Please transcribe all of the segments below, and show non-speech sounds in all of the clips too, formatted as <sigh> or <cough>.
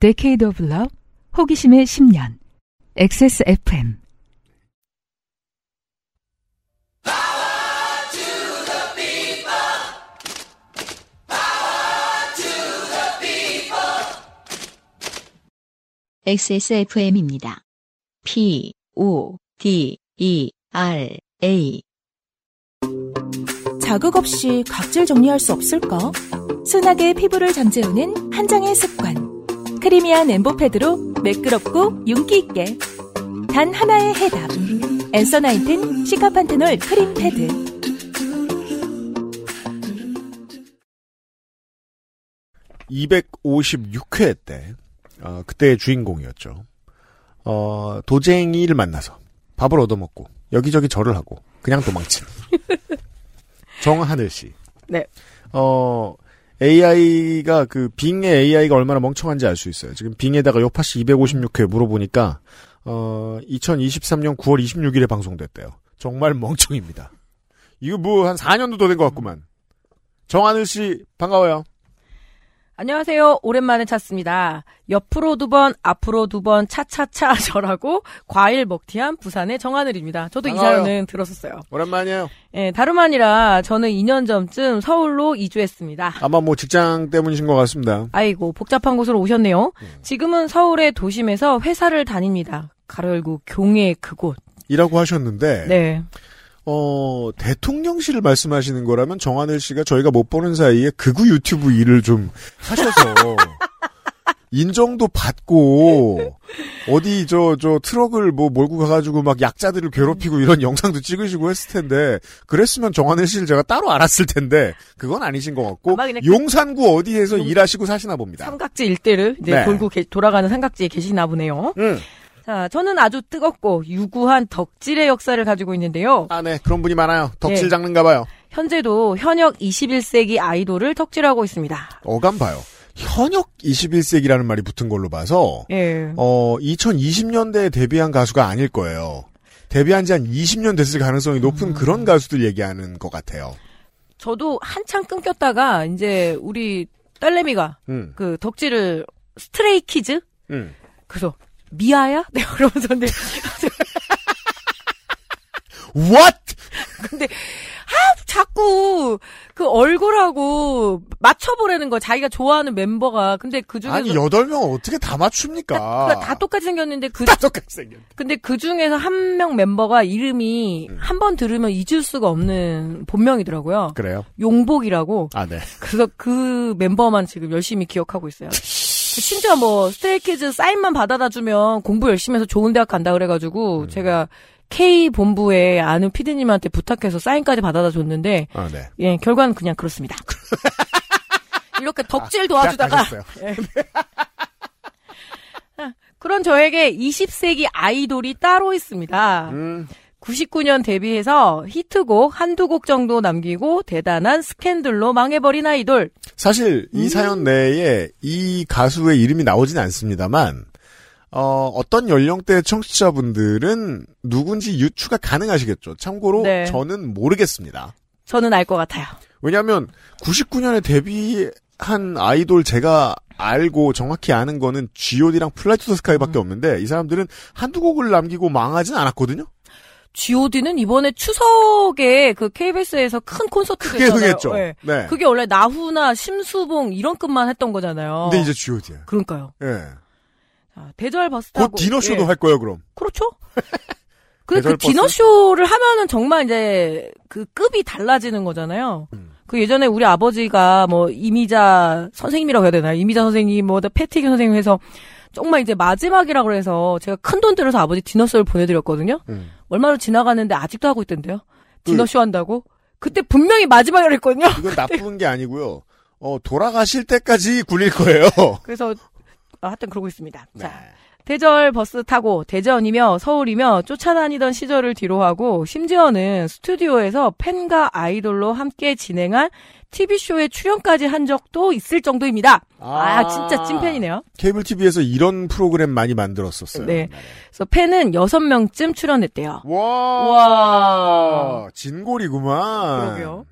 Decade of Love, 호기심의 10년, XSFM. XSFM입니다. P, O, D, E, R, A. 자극 없이 각질 정리할 수 없을까? 순하게 피부를 잠재우는 한 장의 습관. 크리미한 엠보 패드로 매끄럽고 윤기 있게. 단 하나의 해답. 엔서 나인틴 시카판테놀 크림 패드. (256회) 때 어, 그때의 주인공이었죠. 어, 도쟁이를 만나서 밥을 얻어먹고 여기저기 절을 하고 그냥 도망친 <laughs> 정하늘 씨. 네. 어, AI가 그 빙의 AI가 얼마나 멍청한지 알 수 있어요. 지금 빙에다가 요파시 256회 물어보니까 어, 2023년 9월 26일에 방송됐대요. 정말 멍청입니다. 이거 뭐 한 4년도 더 된 것 같구만. 정하늘 씨 반가워요. 안녕하세요. 오랜만에 찾습니다. 옆으로 두 번, 앞으로 두 번, 차차차 <laughs> 절하고 과일 먹튀한 부산의 정하늘입니다. 저도 반가워요. 이 사연은 들었었어요. 오랜만이에요. 예, 다름 아니라 저는 2년 전쯤 서울로 이주했습니다. 아마 뭐 직장 때문이신 것 같습니다. 아이고, 복잡한 곳으로 오셨네요. 지금은 서울의 도심에서 회사를 다닙니다. 가로 열고 교외 그곳. 이라고 하셨는데 네. 어, 대통령실을 말씀하시는 거라면 정하늘 씨가 저희가 못 보는 사이에 극우 유튜브 일을 좀 하셔서 <laughs> 인정도 받고 어디 저저 트럭을 뭐 몰고 가가지고 막 약자들을 괴롭히고 이런 영상도 찍으시고 했을 텐데 그랬으면 정하늘 씨를 제가 따로 알았을 텐데 그건 아니신 것 같고 용산구 어디에서 일하시고 사시나 봅니다. 삼각지 일대를 이제 네. 돌고 계- 돌아가는 삼각지에 계시나 보네요. 음. 자, 저는 아주 뜨겁고 유구한 덕질의 역사를 가지고 있는데요. 아, 네. 그런 분이 많아요. 덕질 예. 장르인가 봐요. 현재도 현역 21세기 아이돌을 덕질하고 있습니다. 어감 봐요. 현역 21세기라는 말이 붙은 걸로 봐서 예. 어, 2020년대에 데뷔한 가수가 아닐 거예요. 데뷔한 지 한 20년 됐을 가능성이 높은 음. 그런 가수들 얘기하는 것 같아요. 저도 한창 끊겼다가 이제 우리 딸내미가 음, 그 덕질을 스트레이 키즈? 음. 그래서 미아야? <laughs> 네, 그러면서 근데 What? 근데 아 자꾸 그 얼굴하고 맞춰보라는 거 자기가 좋아하는 멤버가 근데 그 중에서 아니, 8명 어떻게 다 맞춥니까? 그러니까 다 똑같이 생겼는데 그 다 똑같이 생겼 근데 그 중에서 한 명 멤버가 이름이 음. 한번 들으면 잊을 수가 없는 본명이더라고요. 그래요? 용복이라고. 아, 네. 그래서 그 멤버만 지금 열심히 기억하고 있어요. <laughs> 심지어 뭐 스트레이키즈 사인만 받아다 주면 공부 열심히 해서 좋은 대학 간다 그래가지고 음. 제가 K 본부에 아는 피디님한테 부탁해서 사인까지 받아다 줬는데 아, 네. 예 결과는 그냥 그렇습니다. <laughs> 이렇게 덕질 도와주다가 가셨어요. <laughs> 그런 저에게 20세기 아이돌이 따로 있습니다. 음, 99년 데뷔해서 히트곡 한두 곡 정도 남기고 대단한 스캔들로 망해버린 아이돌. 사실 이 음. 사연 내에 이 가수의 이름이 나오진 않습니다만 어, 어떤 연령대 청취자분들은 누군지 유추가 가능하시겠죠. 참고로 네. 저는 모르겠습니다. 저는 알 것 같아요. 왜냐하면 99년에 데뷔한 아이돌 제가 알고 정확히 아는 거는 G.O.D랑 플라이 투더 스카이밖에 음. 없는데 이 사람들은 한두 곡을 남기고 망하진 않았거든요. G.O.D는 이번에 추석에 그 KBS에서 큰 콘서트가 크게. 흥했죠. 예. 네. 그게 원래 나훈아 심수봉 이런 급만 했던 거잖아요. 근데 이제 G.O.D야. 그러니까요. 예. 자, 대절 버스 타고 곧 디너쇼도 예. 할 거예요, 그럼. 그렇죠. <laughs> 근데 그? 디너쇼를 하면은 정말 이제 그 급이 달라지는 거잖아요. 음. 그 예전에 우리 아버지가 뭐 이미자 선생님이라고 해야 되나요? 이미자 선생님, 뭐 패티기 선생님 해서 정말 이제 마지막이라고 해서 제가 큰 돈 들여서 아버지 디너쇼를 보내드렸거든요. 음. 얼마로 지나가는데 아직도 하고 있던데요. 그- 디너쇼 한다고? 그때 분명히 마지막이라고 했거든요. 이건 <laughs> 나쁜 게 아니고요. 어, 돌아가실 때까지 굴릴 거예요. 그래서 아, 하여튼 그러고 있습니다. 네. 자, 대절 버스 타고 대전이며 서울이며 쫓아다니던 시절을 뒤로하고 심지어는 스튜디오에서 팬과 아이돌로 함께 진행한 TV쇼에 출연까지 한 적도 있을 정도입니다. 아, 진짜 찐팬이네요. 케이블 TV에서 이런 프로그램 많이 만들었었어요. 네. 그래서 팬은 6명쯤 출연했대요. 와, 와. 진골이구만. 그러게요.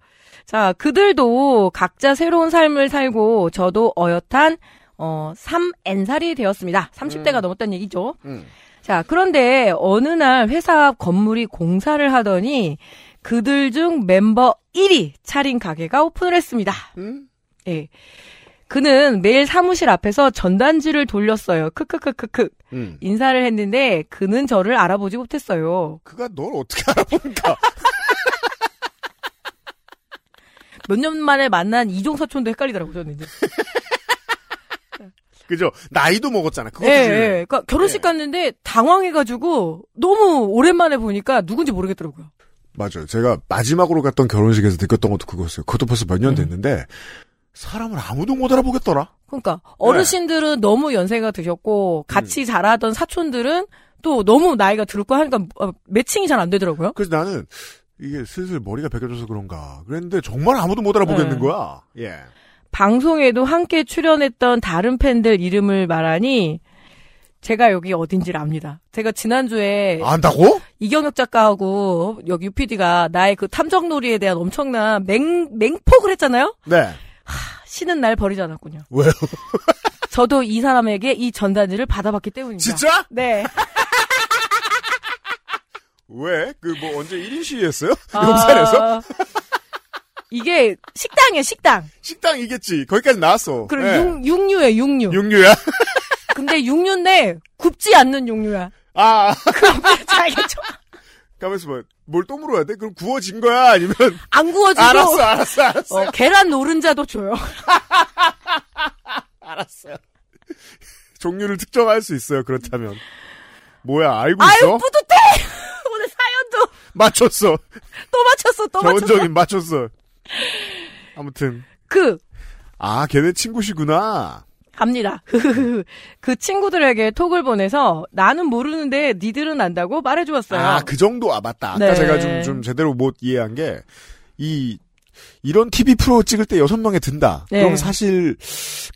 자, 그들도 각자 새로운 삶을 살고 저도 어엿한 어, 3N살이 되었습니다. 30대가 넘었다는 얘기죠. 음. 자, 그런데 어느 날 회사 앞 건물이 공사를 하더니 그들 중 멤버 1위 차린 가게가 오픈을 했습니다. 음? 예. 그는 매일 사무실 앞에서 전단지를 돌렸어요. 크크크크크. 음. 인사를 했는데 그는 저를 알아보지 못했어요. 그가 널 어떻게 알아보는가? <laughs> 몇년 만에 만난 이종 사촌도 헷갈리더라고요, 저는 이제. <laughs> 그죠? 나이도 먹었잖아. 그것도 예, 중요해. 예. 그러니까 결혼식 예. 갔는데 당황해가지고 너무 오랜만에 보니까 누군지 모르겠더라고요. 맞아요. 제가 마지막으로 갔던 결혼식에서 느꼈던 것도 그거였어요. 그것도 벌써 몇 음. 년 됐는데 사람을 아무도 못 알아보겠더라. 그러니까 어르신들은 너무 연세가 드셨고 같이 자라던 사촌들은 또 너무 나이가 들고 하니까 어, 매칭이 잘 안 되더라고요. 그래서 나는 이게 슬슬 머리가 베겨져서 그런가. 그랬는데 정말 아무도 못 알아보겠는 네. 거야. 예. 방송에도 함께 출연했던 다른 팬들 이름을 말하니 제가 여기 어딘지를 압니다. 제가 지난주에 안다고? 이경혁 작가하고 여기 UPD가 나의 그 탐정놀이에 대한 엄청난 맹, 맹폭을 했잖아요? 네. 쉬는 날 버리지 않았군요. 왜요? <laughs> 저도 이 사람에게 이 전단지를 받아봤기 때문입니다. 진짜? 네. <laughs> 왜? 그 뭐 언제 1인 시위했어요? <laughs> 아, 용산에서? 이게 식당이에요, 식당. 식당이겠지. 거기까지 나왔어. 그리고 예. 육, 육류에 육류. 육류야? <laughs> 근데 육류인데 굽지 않는 육류야. 아, <laughs> 자, 알겠죠? 가만있어 봐. 뭘 또 물어야 돼? 그럼 구워진 거야? 아니면? 안 구워지고 알았어, 알았어, 알았어. 어, 계란 노른자도 줘요. <laughs> 알았어요. 종류를 특정할 수 있어요, 그렇다면. 뭐야, 알고 아유 있어? 뿌듯해. 오늘 사연도 맞췄어. 또 맞췄어, 또 맞췄어. 저온적인 맞췄어. 아무튼. 그 아, 걔네 친구시구나. 갑니다. <laughs> 그 친구들에게 톡을 보내서 나는 모르는데 니들은 안다고 말해주었어요. 아, 그 정도, 아, 맞다. 아까 네. 제가 좀, 좀 제대로 못 이해한 게, 이, 이런 TV 프로 찍을 때 여섯 명에 든다. 네. 그럼 사실,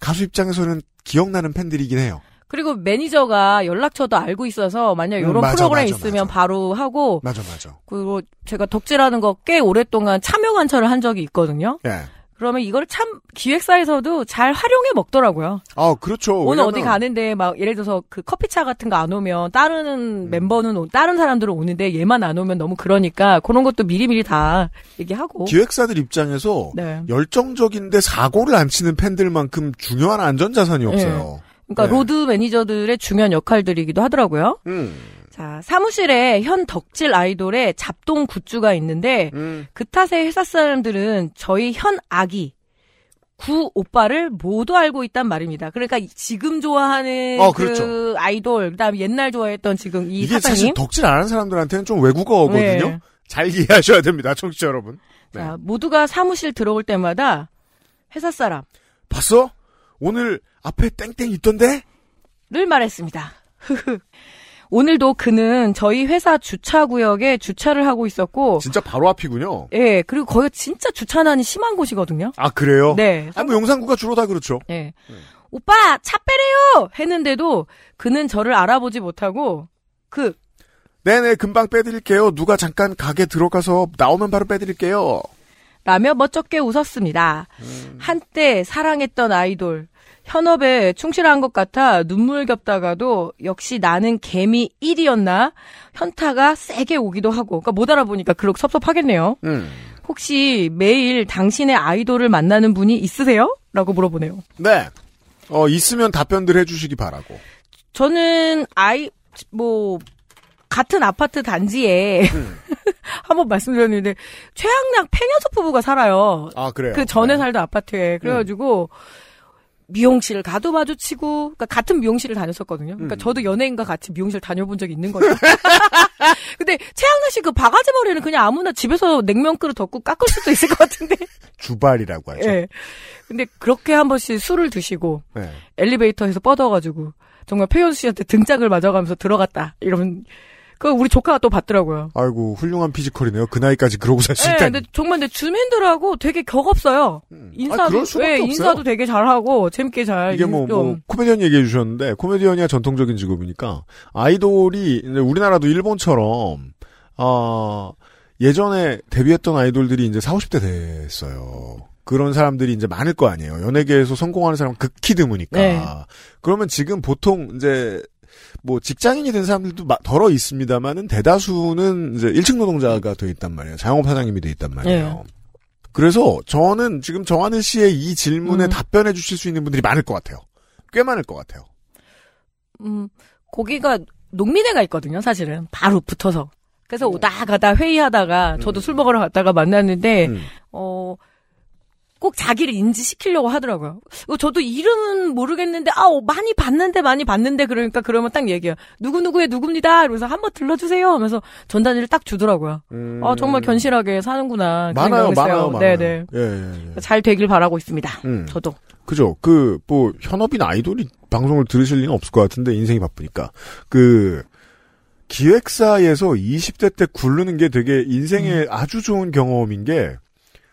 가수 입장에서는 기억나는 팬들이긴 해요. 그리고 매니저가 연락처도 알고 있어서 만약 음, 이런 맞아, 프로그램 맞아, 있으면 맞아. 바로 하고 맞아, 맞아. 그리고 제가 덕질하는 거 꽤 오랫동안 참여 관찰을 한 적이 있거든요. 예. 그러면 이걸 참 기획사에서도 잘 활용해 먹더라고요. 아, 그렇죠. 오늘 왜냐면- 어디 가는데 막 예를 들어서 그 커피차 같은 거 안 오면 다른 음. 멤버는 오- 다른 사람들은 오는데 얘만 안 오면 너무 그러니까 그런 것도 미리미리 다 얘기하고. 기획사들 입장에서 네. 열정적인데 사고를 안 치는 팬들만큼 중요한 안전 자산이 없어요. 그러니까 네. 로드 매니저들의 중요한 역할들이기도 하더라고요. 음. 자, 사무실에 현 덕질 아이돌의 잡동 굿즈가 있는데 음. 그 탓에 회사 사람들은 저희 현 아기 구 오빠를 모두 알고 있단 말입니다. 그러니까 지금 좋아하는 어, 그 그렇죠. 아이돌 그다음에 옛날 좋아했던 지금 이 이게 사실 사장님 덕질 안 하는 사람들한테는 좀 외국어거든요. 네. 잘 이해하셔야 됩니다, 청취자 여러분. 네. 자, 모두가 사무실 들어올 때마다 회사 사람 봤어? 오늘 앞에 땡땡 있던데? 를 말했습니다. <laughs> 오늘도 그는 저희 회사 주차 구역에 주차를 하고 있었고, 진짜 바로 앞이군요. 예, 그리고 거기가 진짜 주차난이 심한 곳이거든요. 아, 그래요? 네. 아, 뭐 용산구가 주로 다 그렇죠. 예. 오빠, 차 빼래요! 했는데도 그는 저를 알아보지 못하고, 그, 네네, 금방 빼드릴게요. 누가 잠깐 가게 들어가서 나오면 바로 빼드릴게요. 라며 멋쩍게 웃었습니다. 한때 사랑했던 아이돌. 현업에 충실한 것 같아 눈물 겹다가도 역시 나는 개미 1이었나? 현타가 세게 오기도 하고. 그러니까 못 알아보니까 그렇게 섭섭하겠네요. 음. 혹시 매일 당신의 아이돌을 만나는 분이 있으세요? 라고 물어보네요. 네. 어, 있으면 답변들 해주시기 바라고. 저는 아이, 뭐, 같은 아파트 단지에 음. <laughs> 한번 말씀드렸는데 최양락 팽여석 부부가 살아요. 아, 그래요. 그 전에 네. 살던 아파트에. 그래가지고 미용실을 가도 마주치고, 그러니까 같은 미용실을 다녔었거든요. 그러니까 음. 저도 연예인과 같이 미용실 다녀본 적이 있는 거죠. <laughs> 근데 최양락 씨그 바가지 머리는 그냥 아무나 집에서 냉면 그릇 덮고 깎을 수도 있을 것 같은데. <laughs> 주발이라고 하죠. 예. 근데 그렇게 한 번씩 술을 드시고 네. 엘리베이터에서 뻗어가지고 정말 표현수 씨한테 등짝을 맞아가면서 들어갔다. 이러면 그 우리 조카가 또 봤더라고요. 아이고, 훌륭한 피지컬이네요. 그 나이까지 그러고 살수 예, 있다니. 근데 정말 근데 주민들하고 되게 격없어요. 음. 아, 인사도 예, 없어요. 인사도 되게 잘하고 재밌게 잘 이게 뭐, 인- 뭐, 좀- 코미디언 얘기해 주셨는데, 코미디언이야 전통적인 직업이니까, 아이돌이, 이제 우리나라도 일본처럼, 어, 예전에 데뷔했던 아이돌들이 이제 40, 50대 됐어요. 그런 사람들이 이제 많을 거 아니에요. 연예계에서 성공하는 사람은 극히 드무니까. 네. 그러면 지금 보통 이제 뭐 직장인이 된 사람들도 마- 덜어 있습니다만은 대다수는 이제 1층 노동자가 돼 있단 말이에요. 자영업 사장님이 돼 있단 말이에요. 네. 그래서 저는 지금 정하늘 씨의 이 질문에 음. 답변해 주실 수 있는 분들이 많을 것 같아요. 꽤 많을 것 같아요. 음, 거기가 농민회가 있거든요, 사실은. 바로 붙어서. 그래서 오다 가다 회의하다가 저도 술 먹으러 갔다가 만났는데 음. 어. 꼭 자기를 인지시키려고 하더라고요. 어, 저도 이름은 모르겠는데, 아, 어, 많이 봤는데, 많이 봤는데, 그러니까 그러면 딱 얘기해요. 누구 누구의 누굽니다. 그래서 한번 들러주세요. 하면서 전단지를 딱 주더라고요. 음. 아, 정말 견실하게 사는구나. 그 많아요, 많아요. 많아요. 네네. 예, 예, 예. 잘 되길 바라고 있습니다. 음. 저도. 그죠. 그, 뭐, 현업인 아이돌이 방송을 들으실 리는 없을 것 같은데, 인생이 바쁘니까. 그, 기획사에서 20대 때 굴르는 게 되게 인생에 아주 좋은 경험인 게,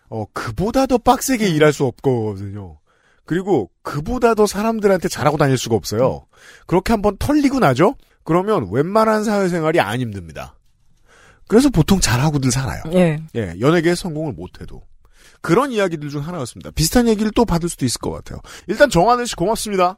어, 그보다 더 빡세게 일할 수 없거든요. 그리고 그보다 더 사람들한테 잘하고 다닐 수가 없어요. 그렇게 한번 털리고 나죠? 그러면 웬만한 사회생활이 안 힘듭니다. 그래서 보통 잘하고들 살아요. 예. 예, 연예계에 성공을 못해도. 그런 이야기들 중 하나였습니다. 비슷한 얘기를 또 받을 수도 있을 것 같아요. 일단 정하늘 씨 고맙습니다.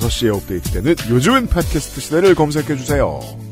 5시에 업데이트되는 요즘은 팟캐스트 시대를 검색해주세요.